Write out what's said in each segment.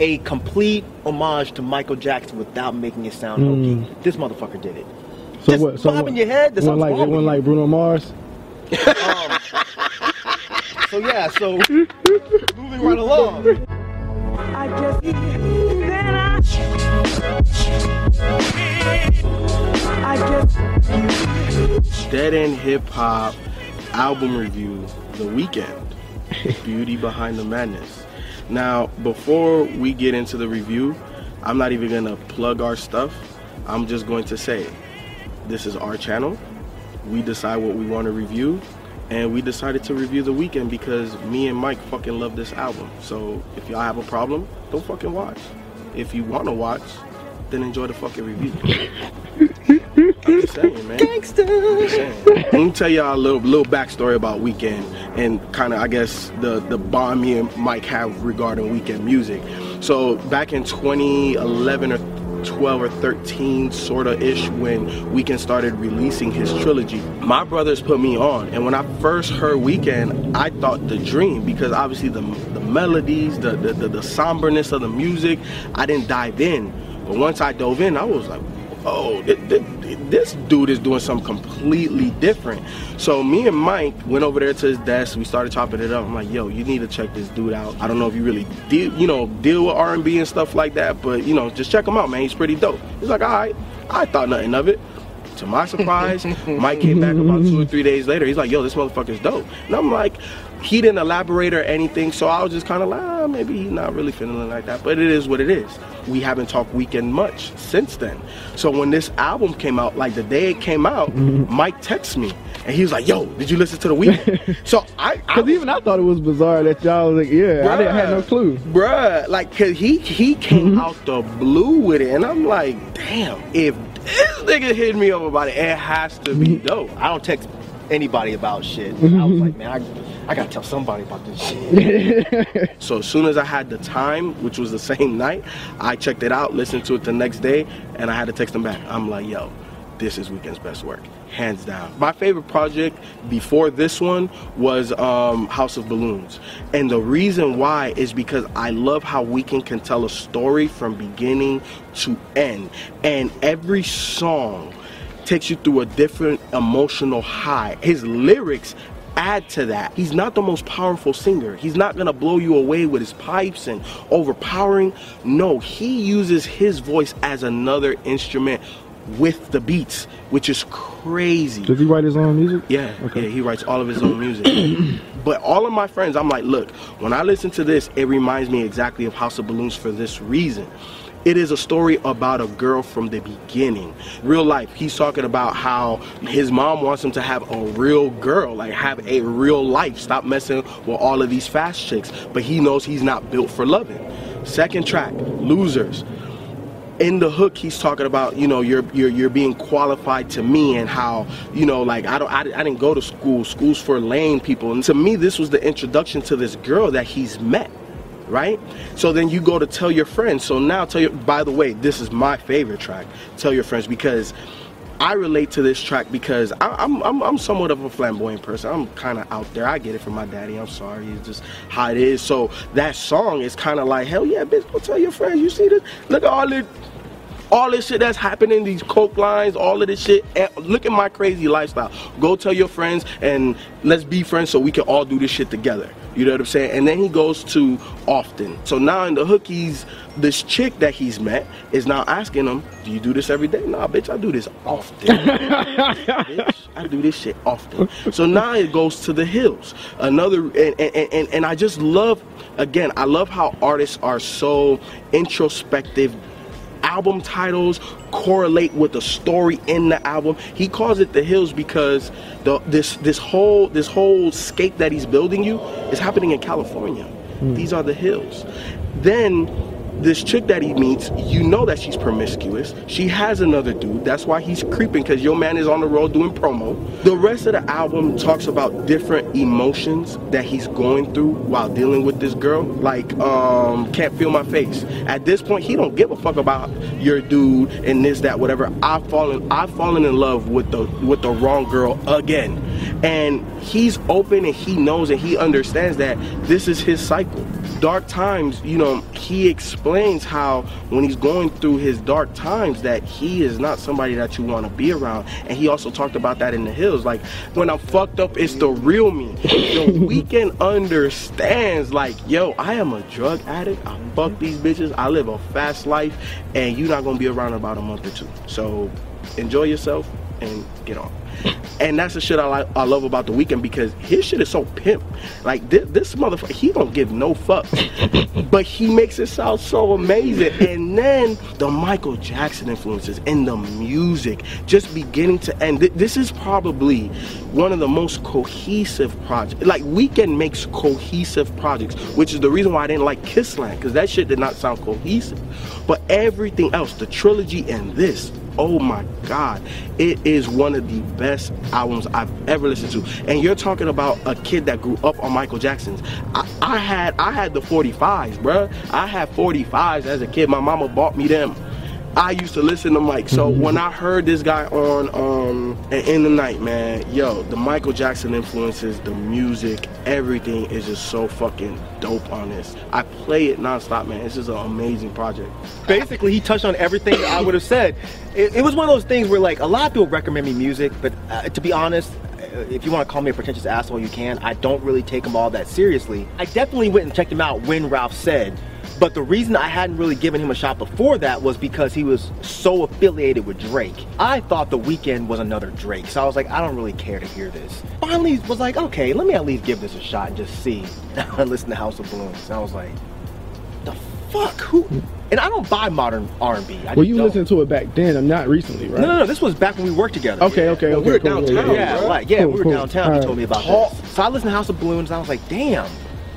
a complete homage to Michael Jackson without making it sound mm. hokey. This motherfucker did it. So Just what? So bob what, your head. This one like it went like Bruno Mars. um, so yeah. So moving right along. I guess then I. I guess. Dead End Hip Hop album review. The Weeknd. Beauty behind the madness. Now, before we get into the review, I'm not even gonna plug our stuff. I'm just going to say, this is our channel. We decide what we want to review, and we decided to review The Weeknd because me and Mike fucking love this album. So if y'all have a problem, don't fucking watch. If you want to watch, then enjoy the fucking review. I'm just saying, man. Gangsta. Let me tell y'all a little little backstory about Weeknd and kind of I guess the the bond me and Mike have regarding Weeknd music. So back in 2011 or 12 or 13 sorta ish when Weeknd started releasing his trilogy. My brothers put me on and when I first heard Weeknd, I thought the dream because obviously the the melodies, the the, the, the somberness of the music, I didn't dive in. But once I dove in, I was like, oh, this dude is doing something completely different. So me and Mike went over there to his desk. We started chopping it up. I'm like, yo, you need to check this dude out. I don't know if you really deal, you know, deal with R&B and stuff like that, but you know, just check him out, man. He's pretty dope. He's like, all right. I thought nothing of it. To my surprise, Mike came back about two or three days later. He's like, yo, this motherfucker's dope. And I'm like, he didn't elaborate or anything, so I was just kind of like, ah, maybe he's not really feeling like that. But it is what it is. We haven't talked Weeknd much since then. So when this album came out, like the day it came out, mm-hmm. Mike texted me and he was like, "Yo, did you listen to the Weeknd?" so I, because even I thought it was bizarre that y'all was like, "Yeah, bruh, I didn't have no clue." Bruh, like, cause he he came mm-hmm. out the blue with it, and I'm like, "Damn, if this nigga hit me up about it, it has to be mm-hmm. dope." I don't text anybody about shit. I was mm-hmm. like, man, I, I gotta tell somebody about this shit. so as soon as I had the time, which was the same night, I checked it out, listened to it the next day, and I had to text him back. I'm like, yo, this is Weeknd's best work, hands down. My favorite project before this one was um, House of Balloons. And the reason why is because I love how Weeknd can tell a story from beginning to end. And every song takes you through a different emotional high. His lyrics add to that. He's not the most powerful singer. He's not gonna blow you away with his pipes and overpowering. No, he uses his voice as another instrument with the beats, which is crazy. Does he write his own music? Yeah, okay. yeah, he writes all of his own music. but all of my friends, I'm like, look, when I listen to this, it reminds me exactly of House of Balloons for this reason. It is a story about a girl from the beginning. Real life. He's talking about how his mom wants him to have a real girl, like have a real life. Stop messing with all of these fast chicks. But he knows he's not built for loving. Second track, Losers in the hook he's talking about you know you're you're you're being qualified to me and how you know like I don't I, I didn't go to school schools for lame people and to me this was the introduction to this girl that he's met right so then you go to tell your friends so now tell your by the way this is my favorite track tell your friends because I relate to this track because I, am I'm, I'm somewhat of a flamboyant person. I'm kind of out there. I get it from my daddy. I'm sorry. It's just how it is. So that song is kind of like, hell yeah, bitch, go tell your friends. You see this? Look at all this all this shit that's happening, these coke lines, all of this shit. Eh, look at my crazy lifestyle. Go tell your friends and let's be friends so we can all do this shit together. You know what I'm saying? And then he goes to often. So now in the hook, he's this chick that he's met is now asking him, "Do you do this every day?" Nah, bitch, I do this often. bitch, I do this shit often. So now it goes to the hills. Another, and, and, and, and I just love, again, I love how artists are so introspective album titles correlate with the story in the album. He calls it the hills because the this this whole this whole scape that he's building you is happening in California. Hmm. These are the hills. Then this chick that he meets, you know that she's promiscuous. She has another dude. That's why he's creeping because your man is on the road doing promo. The rest of the album talks about different emotions that he's going through while dealing with this girl. Like, um, can't feel my face. At this point, he don't give a fuck about your dude and this, that, whatever. I've fallen, I've fallen in love with the with the wrong girl again. And he's open and he knows and he understands that this is his cycle. Dark times, you know, he explains how when he's going through his dark times that he is not somebody that you want to be around. And he also talked about that in the hills. Like when I'm fucked up, it's the real me. The Weeknd understands like, yo, I am a drug addict. I fuck these bitches. I live a fast life and you're not gonna be around in about a month or two. So enjoy yourself and get on. And that's the shit I like, I love about the Weeknd because his shit is so pimp. Like this, this motherfucker, he don't give no fucks, but he makes it sound so amazing. And then the Michael Jackson influences and the music, just beginning to end. This is probably one of the most cohesive projects. Like Weeknd makes cohesive projects, which is the reason why I didn't like Kiss Land because that shit did not sound cohesive. But everything else, the trilogy and this, oh my god. It is one of the best albums i've ever listened to. And you're talking about a kid that grew up on michael jackson's. I, I had i had the 45s bruh. I had 45s as a kid. My mama bought me them I used to listen to Mike. So when I heard this guy on um in the night, man, yo, the Michael Jackson influences, the music, everything is just so fucking dope on this. I play it nonstop, man. It's just an amazing project. basically he touched on everything I would have said. It, it was one of those things where like a lot of people recommend me music, but uh, to be honest, uh, if you want to call me a pretentious asshole, you can. I don't really take them all that seriously. I definitely went and checked him out when Ralph said. But the reason I hadn't really given him a shot before that was because he was so affiliated with Drake. I thought The Weeknd was another Drake, so I was like, I don't really care to hear this. Finally, was like, okay, let me at least give this a shot and just see. I listened to House of Balloons, and I was like, the fuck? Who? And I don't buy modern R&B. I Well, you don't. listened to it back then, and not recently, right? No, no, no. This was back when we worked together. Okay, okay, Well, okay. we were cool, downtown, Yeah, bro. like yeah, Cool, we were cool. downtown. He Alright. told me about this. So I listened to House of Balloons, and I was like, damn,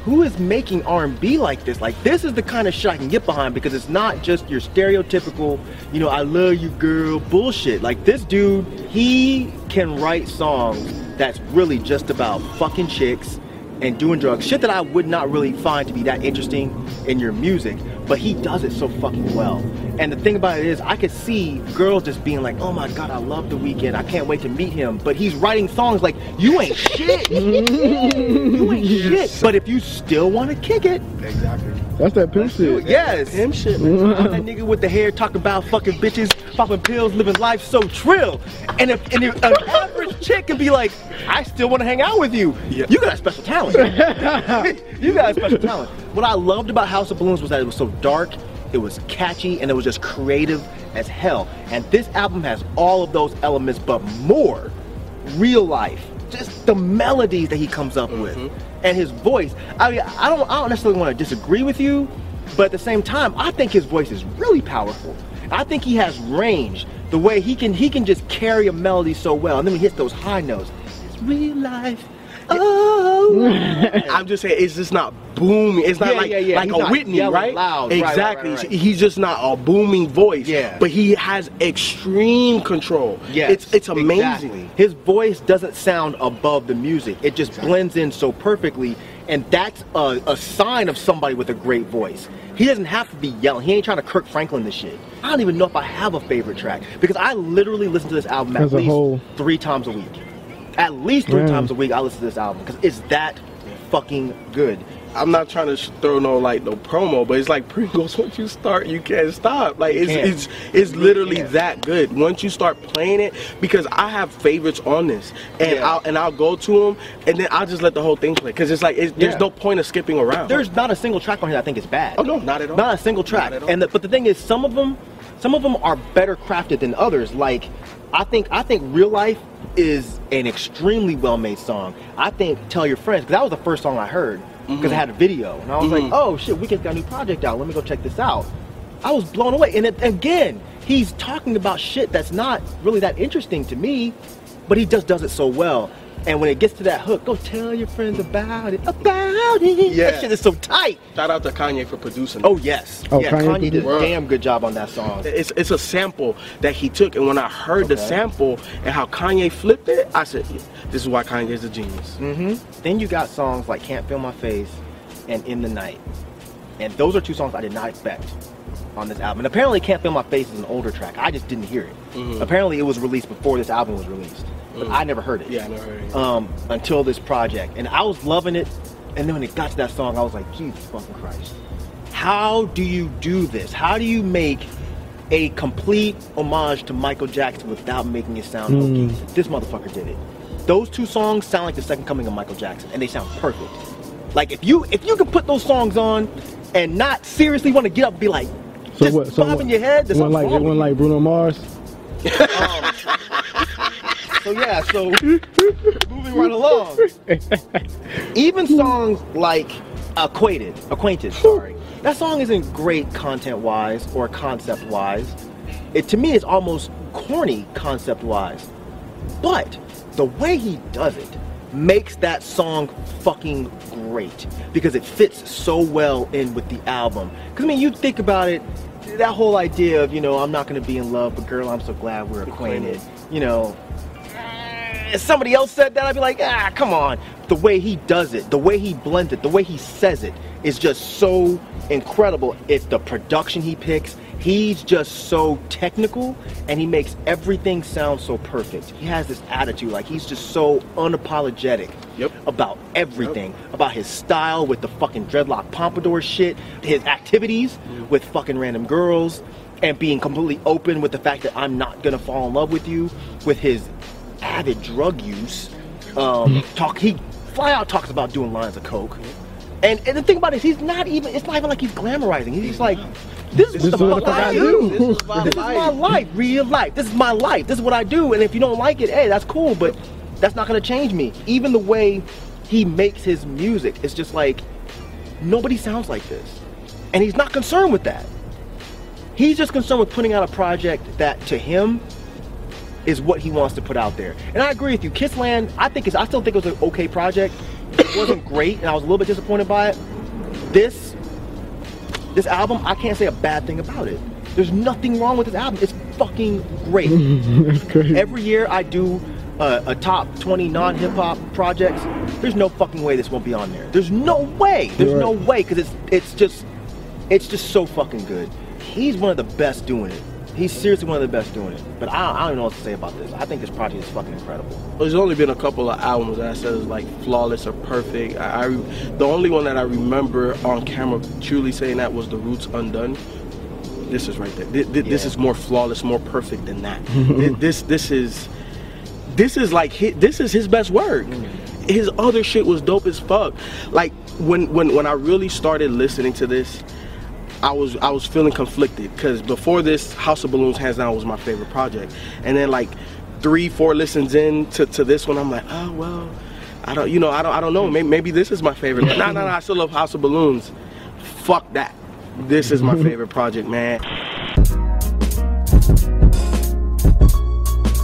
who is making R&B like this? Like this is the kind of shit I can get behind because it's not just your stereotypical, you know, I love you, girl, bullshit. Like this dude, he can write songs that's really just about fucking chicks and doing drugs. Shit that I would not really find to be that interesting in your music, but he does it so fucking well. And the thing about it is, I could see girls just being like, "Oh my god, I love the Weeknd. I can't wait to meet him." But he's writing songs like, "You ain't shit. you ain't shit." But if you still want to kick it, Exactly. That's that pimp shit. yes. Him shit, man. I'm that nigga with the hair talking about fucking bitches, popping pills, living life so trill. And if, and if an average chick can be like, I still want to hang out with you, Yeah. you got a special talent. you got a special talent. What I loved about House of Balloons was that it was so dark, it was catchy, and it was just creative as hell. And this album has all of those elements, but more real life. Just the melodies that he comes up with mm-hmm. and his voice. I mean, I don't, I don't necessarily want to disagree with you, but at the same time, I think his voice is really powerful. I think he has range. The way he can, he can just carry a melody so well, and then he hits those high notes. It's real life. Oh, I'm just saying it's just not booming. It's not Yeah, like yeah, yeah. like He's a Whitney, right? loud. Right, right, Exactly. right, right. He's just not a booming voice. Yeah. But he has extreme control. Yeah. It's it's amazing. exactly. His voice doesn't sound above the music. It just blends in so perfectly, and that's a, a sign of somebody with a great voice. He doesn't have to be yelling. He ain't trying to Kirk Franklin this shit. I don't even know if I have a favorite track because I literally listen to this album at As least whole. three times a week. At least three Yeah. times a week, I listen to this album because it's that fucking good. I'm not trying to throw no like no promo, but it's like Pringles. Once you start, you can't stop. Like it's can't. it's it's literally can't. that good. Once you start playing it, because I have favorites on this, and Yeah. I'll and I'll go to them, and then I'll just let the whole thing play, because it's like it's, there's no point of skipping around. There's not a single track on here that I think is bad. Oh, no, not at all. Not a single track. Not at all. And the, but the thing is, some of them, some of them are better crafted than others. Like, I think I think Real Life is an extremely well made song. I think Tell Your Friends because that was the first song I heard because it mm-hmm. had a video, and I was like, mm-hmm. oh shit, we got a new project out. Let me go check this out. I was blown away. And it, again, he's talking about shit that's not really that interesting to me, but he just does it so well. And when it gets to that hook, go tell your friends about it, about it. Yeah. That shit is so tight. Shout out to Kanye for producing. Oh yes. Oh, yeah, Kanye Kanye did a produced- damn good job on that song. It's it's a sample that he took, and when I heard the sample and how Kanye flipped it, I said, yeah, "This is why Kanye's a genius." Mm-hmm. Then you got songs like Can't Feel My Face and In the Night. And those are two songs I did not expect on this album. And apparently Can't Feel My Face is an older track. I just didn't hear it. Mhm. Apparently it was released before this album was released. But Mhm. I never heard it. Yeah, I never heard it. Um, until this project. And I was loving it. And then when it got to that song, I was like, Jesus fucking Christ. How do you do this? How do you make a complete homage to Michael Jackson without making it sound Mm. hokey? This motherfucker did it. Those two songs sound like the second coming of Michael Jackson, and they sound perfect. Like if you if you could put those songs on and not seriously want to get up and be like, So just what? So bobbing what? your head, there's it something like it wrong wasn't like Bruno Mars. So yeah, so moving right along. Even songs like Acquainted, Acquainted, sorry. That song isn't great content wise or concept wise. It to me is almost corny concept wise. But the way he does it makes that song fucking great because it fits so well in with the album. Cause I mean you think about it, that whole idea of, you know, I'm not gonna be in love, but girl, I'm so glad we're acquainted. You know, if somebody else said that, I'd be like, ah, come on. The way he does it, the way he blends it, the way he says it is just so incredible. It's the production he picks. He's just so technical and he makes everything sound so perfect. He has this attitude, like he's just so unapologetic Yep. about everything, about his style with the fucking dreadlock pompadour shit, his activities with fucking random girls, and being completely open with the fact that I'm not gonna fall in love with you, with his avid drug use. Um, talk he fly out talks about doing lines of coke, and and the thing about it is he's not even. It's not even like he's glamorizing. He's just like, this is what the fuck I do. This is my This is my life. life, real life. This is my life. This is what I do. And if you don't like it, hey, that's cool. But that's not gonna change me. Even the way he makes his music, it's just like nobody sounds like this, and he's not concerned with that. He's just concerned with putting out a project that to him is what he wants to put out there. And I agree with you. Kiss Land, I think it's I still think it was an okay project. It wasn't great, and I was a little bit disappointed by it. This this album, I can't say a bad thing about it. There's nothing wrong with this album. It's fucking great. Every year I do a, a top 20 non-hip hop projects. There's no fucking way this won't be on there. There's no way. There's no way because it's it's just it's just so fucking good. He's one of the best doing it. He's seriously one of the best doing it. But I, I don't even know what to say about this. I think this project is fucking incredible. There's only been a couple of albums that I said is like flawless or perfect. I, I the only one that I remember on camera truly saying that was the Roots Undun. This is right there. This, this Yeah. is more flawless, more perfect than that. This this is this is like hi this is his best work. Mm-hmm. His other shit was dope as fuck. Like when when when I really started listening to this, I was I was feeling conflicted because before this, House of Balloons hands down was my favorite project, and then like three four listens in to, to this one, I'm like, oh well, I don't you know I don't I don't know maybe, maybe this is my favorite. No no no, I still love House of Balloons. Fuck that. This is my favorite project, man.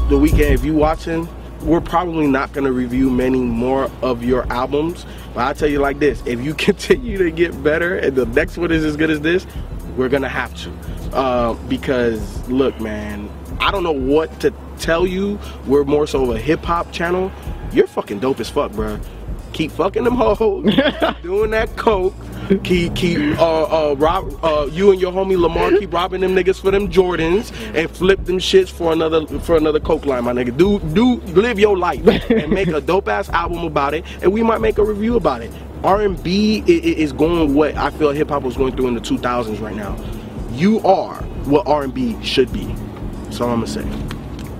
The Weeknd, if you watching, we're probably not gonna review many more of your albums. But I tell you like this: if you continue to get better, and the next one is as good as this, we're gonna have to. Uh, because look, man, I don't know what to tell you. We're more so of a hip hop channel. You're fucking dope as fuck, bro. Keep fucking them hoes, doing that coke. Keep keep uh uh rob uh you and your homie Lamar keep robbing them niggas for them Jordans and flip them shits for another for another coke line, my nigga. Do do live your life and make a dope ass album about it, and we might make a review about it. R and B is going what I feel hip hop was going through in the 2000s right now. You are what R and B should be. That's all I'm gonna say.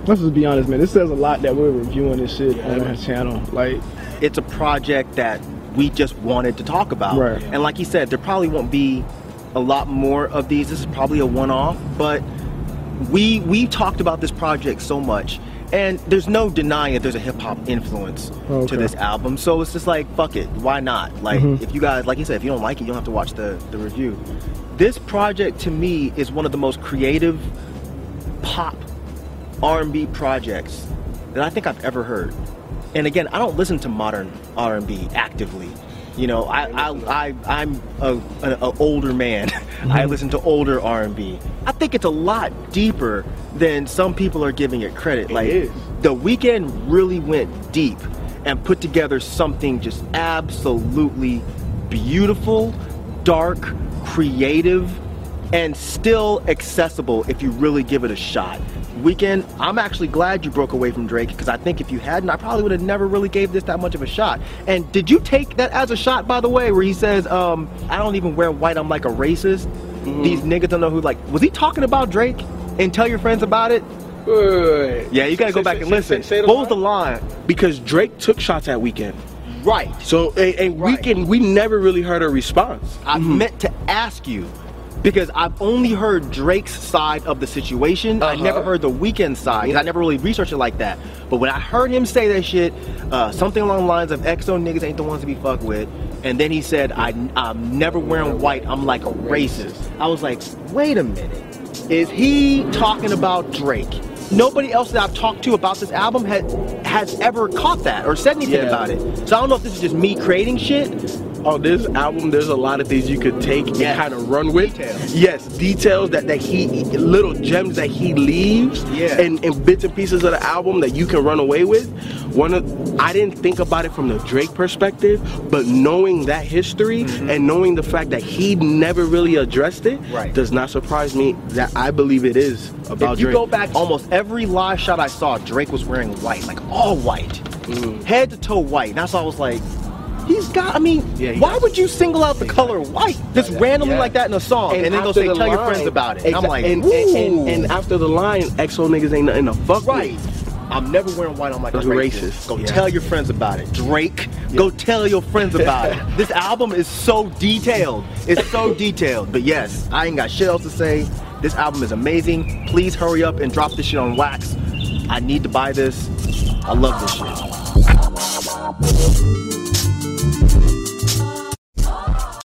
Let's just be honest, man. This says a lot that we're reviewing this shit on our channel. Like, It's a project that we just wanted to talk about. Right. And like he said, there probably won't be a lot more of these. This is probably a one-off, but we we talked about this project so much. And there's no denying that there's a hip hop influence Okay. to this album. So it's just like, fuck it. Why not? Like, Mhm. if you guys, like you said, if you don't like it, you don't have to watch the, the review. This project to me is one of the most creative pop R&B projects that I think I've ever heard. And again, I don't listen to modern R&B actively. You know, I, I, I I'm a, a, a older man. I mm-hmm. listen to older R&B. I think it's a lot deeper than some people are giving it credit. like is. the Weeknd really went deep and put together something just absolutely beautiful, dark, creative, and still accessible if you really give it a shot. Weeknd, I'm actually glad you broke away from Drake because I think if you hadn't, I probably would have never really gave this that much of a shot. And did you take that as a shot, by the way, where he says, um, I don't even wear white, I'm like a racist? Mm-hmm. These niggas don't know who, like, was he talking about Drake? And tell your friends about it? Wait, wait, wait. Yeah, you gotta go Say- back say- and listen. say the what was the line? line? Because Drake took shots at Weeknd. Right. So and, and Right. Weeknd, we never really heard a response. I meant to ask you because I've only heard Drake's side of the situation. I Uh-huh. never heard the Weeknd side. I never really researched it like that. But when I heard him say that shit, uh, something along the lines of "XO niggas ain't the ones to be fucked with," and then he said, I, "I'm never wearing white. I'm like a racist." I was like, "Wait a minute, is he talking about Drake?" Nobody else that I've talked to about this album had, has ever caught that or said anything Yeah. about it. So I don't know if this is just me creating shit on this album, there's a lot of things you could take Yes. and kind of run with. Details. Yes, details that, that he, little gems that he leaves, Yeah. and, and bits and pieces of the album that you can run away with. One of, I didn't think about it from the Drake perspective, but knowing that history and knowing the fact that he never really addressed it, Mm-hmm. Right. does not surprise me. That I believe it is about if you Drake. go back, almost every live shot I saw, Drake was wearing white, like all white, Mm. head to toe white. And that's why I was like, he's got. I mean, Yeah, why got- would you single out the color white just randomly Yeah. like that in a song, and, then go say, the tell your friends about it? And I'm like, and, and, and, and after the line, XO niggas ain't nothing to fuck right. with. I'm never wearing white. on my like That's racist. racist. Go Yeah. tell your friends about it. Drake, go tell your friends about it. This album is so detailed. It's so detailed. But yes, I ain't got shit else to say. This album is amazing. Please hurry up and drop this shit on wax. I need to buy this. I love this shit.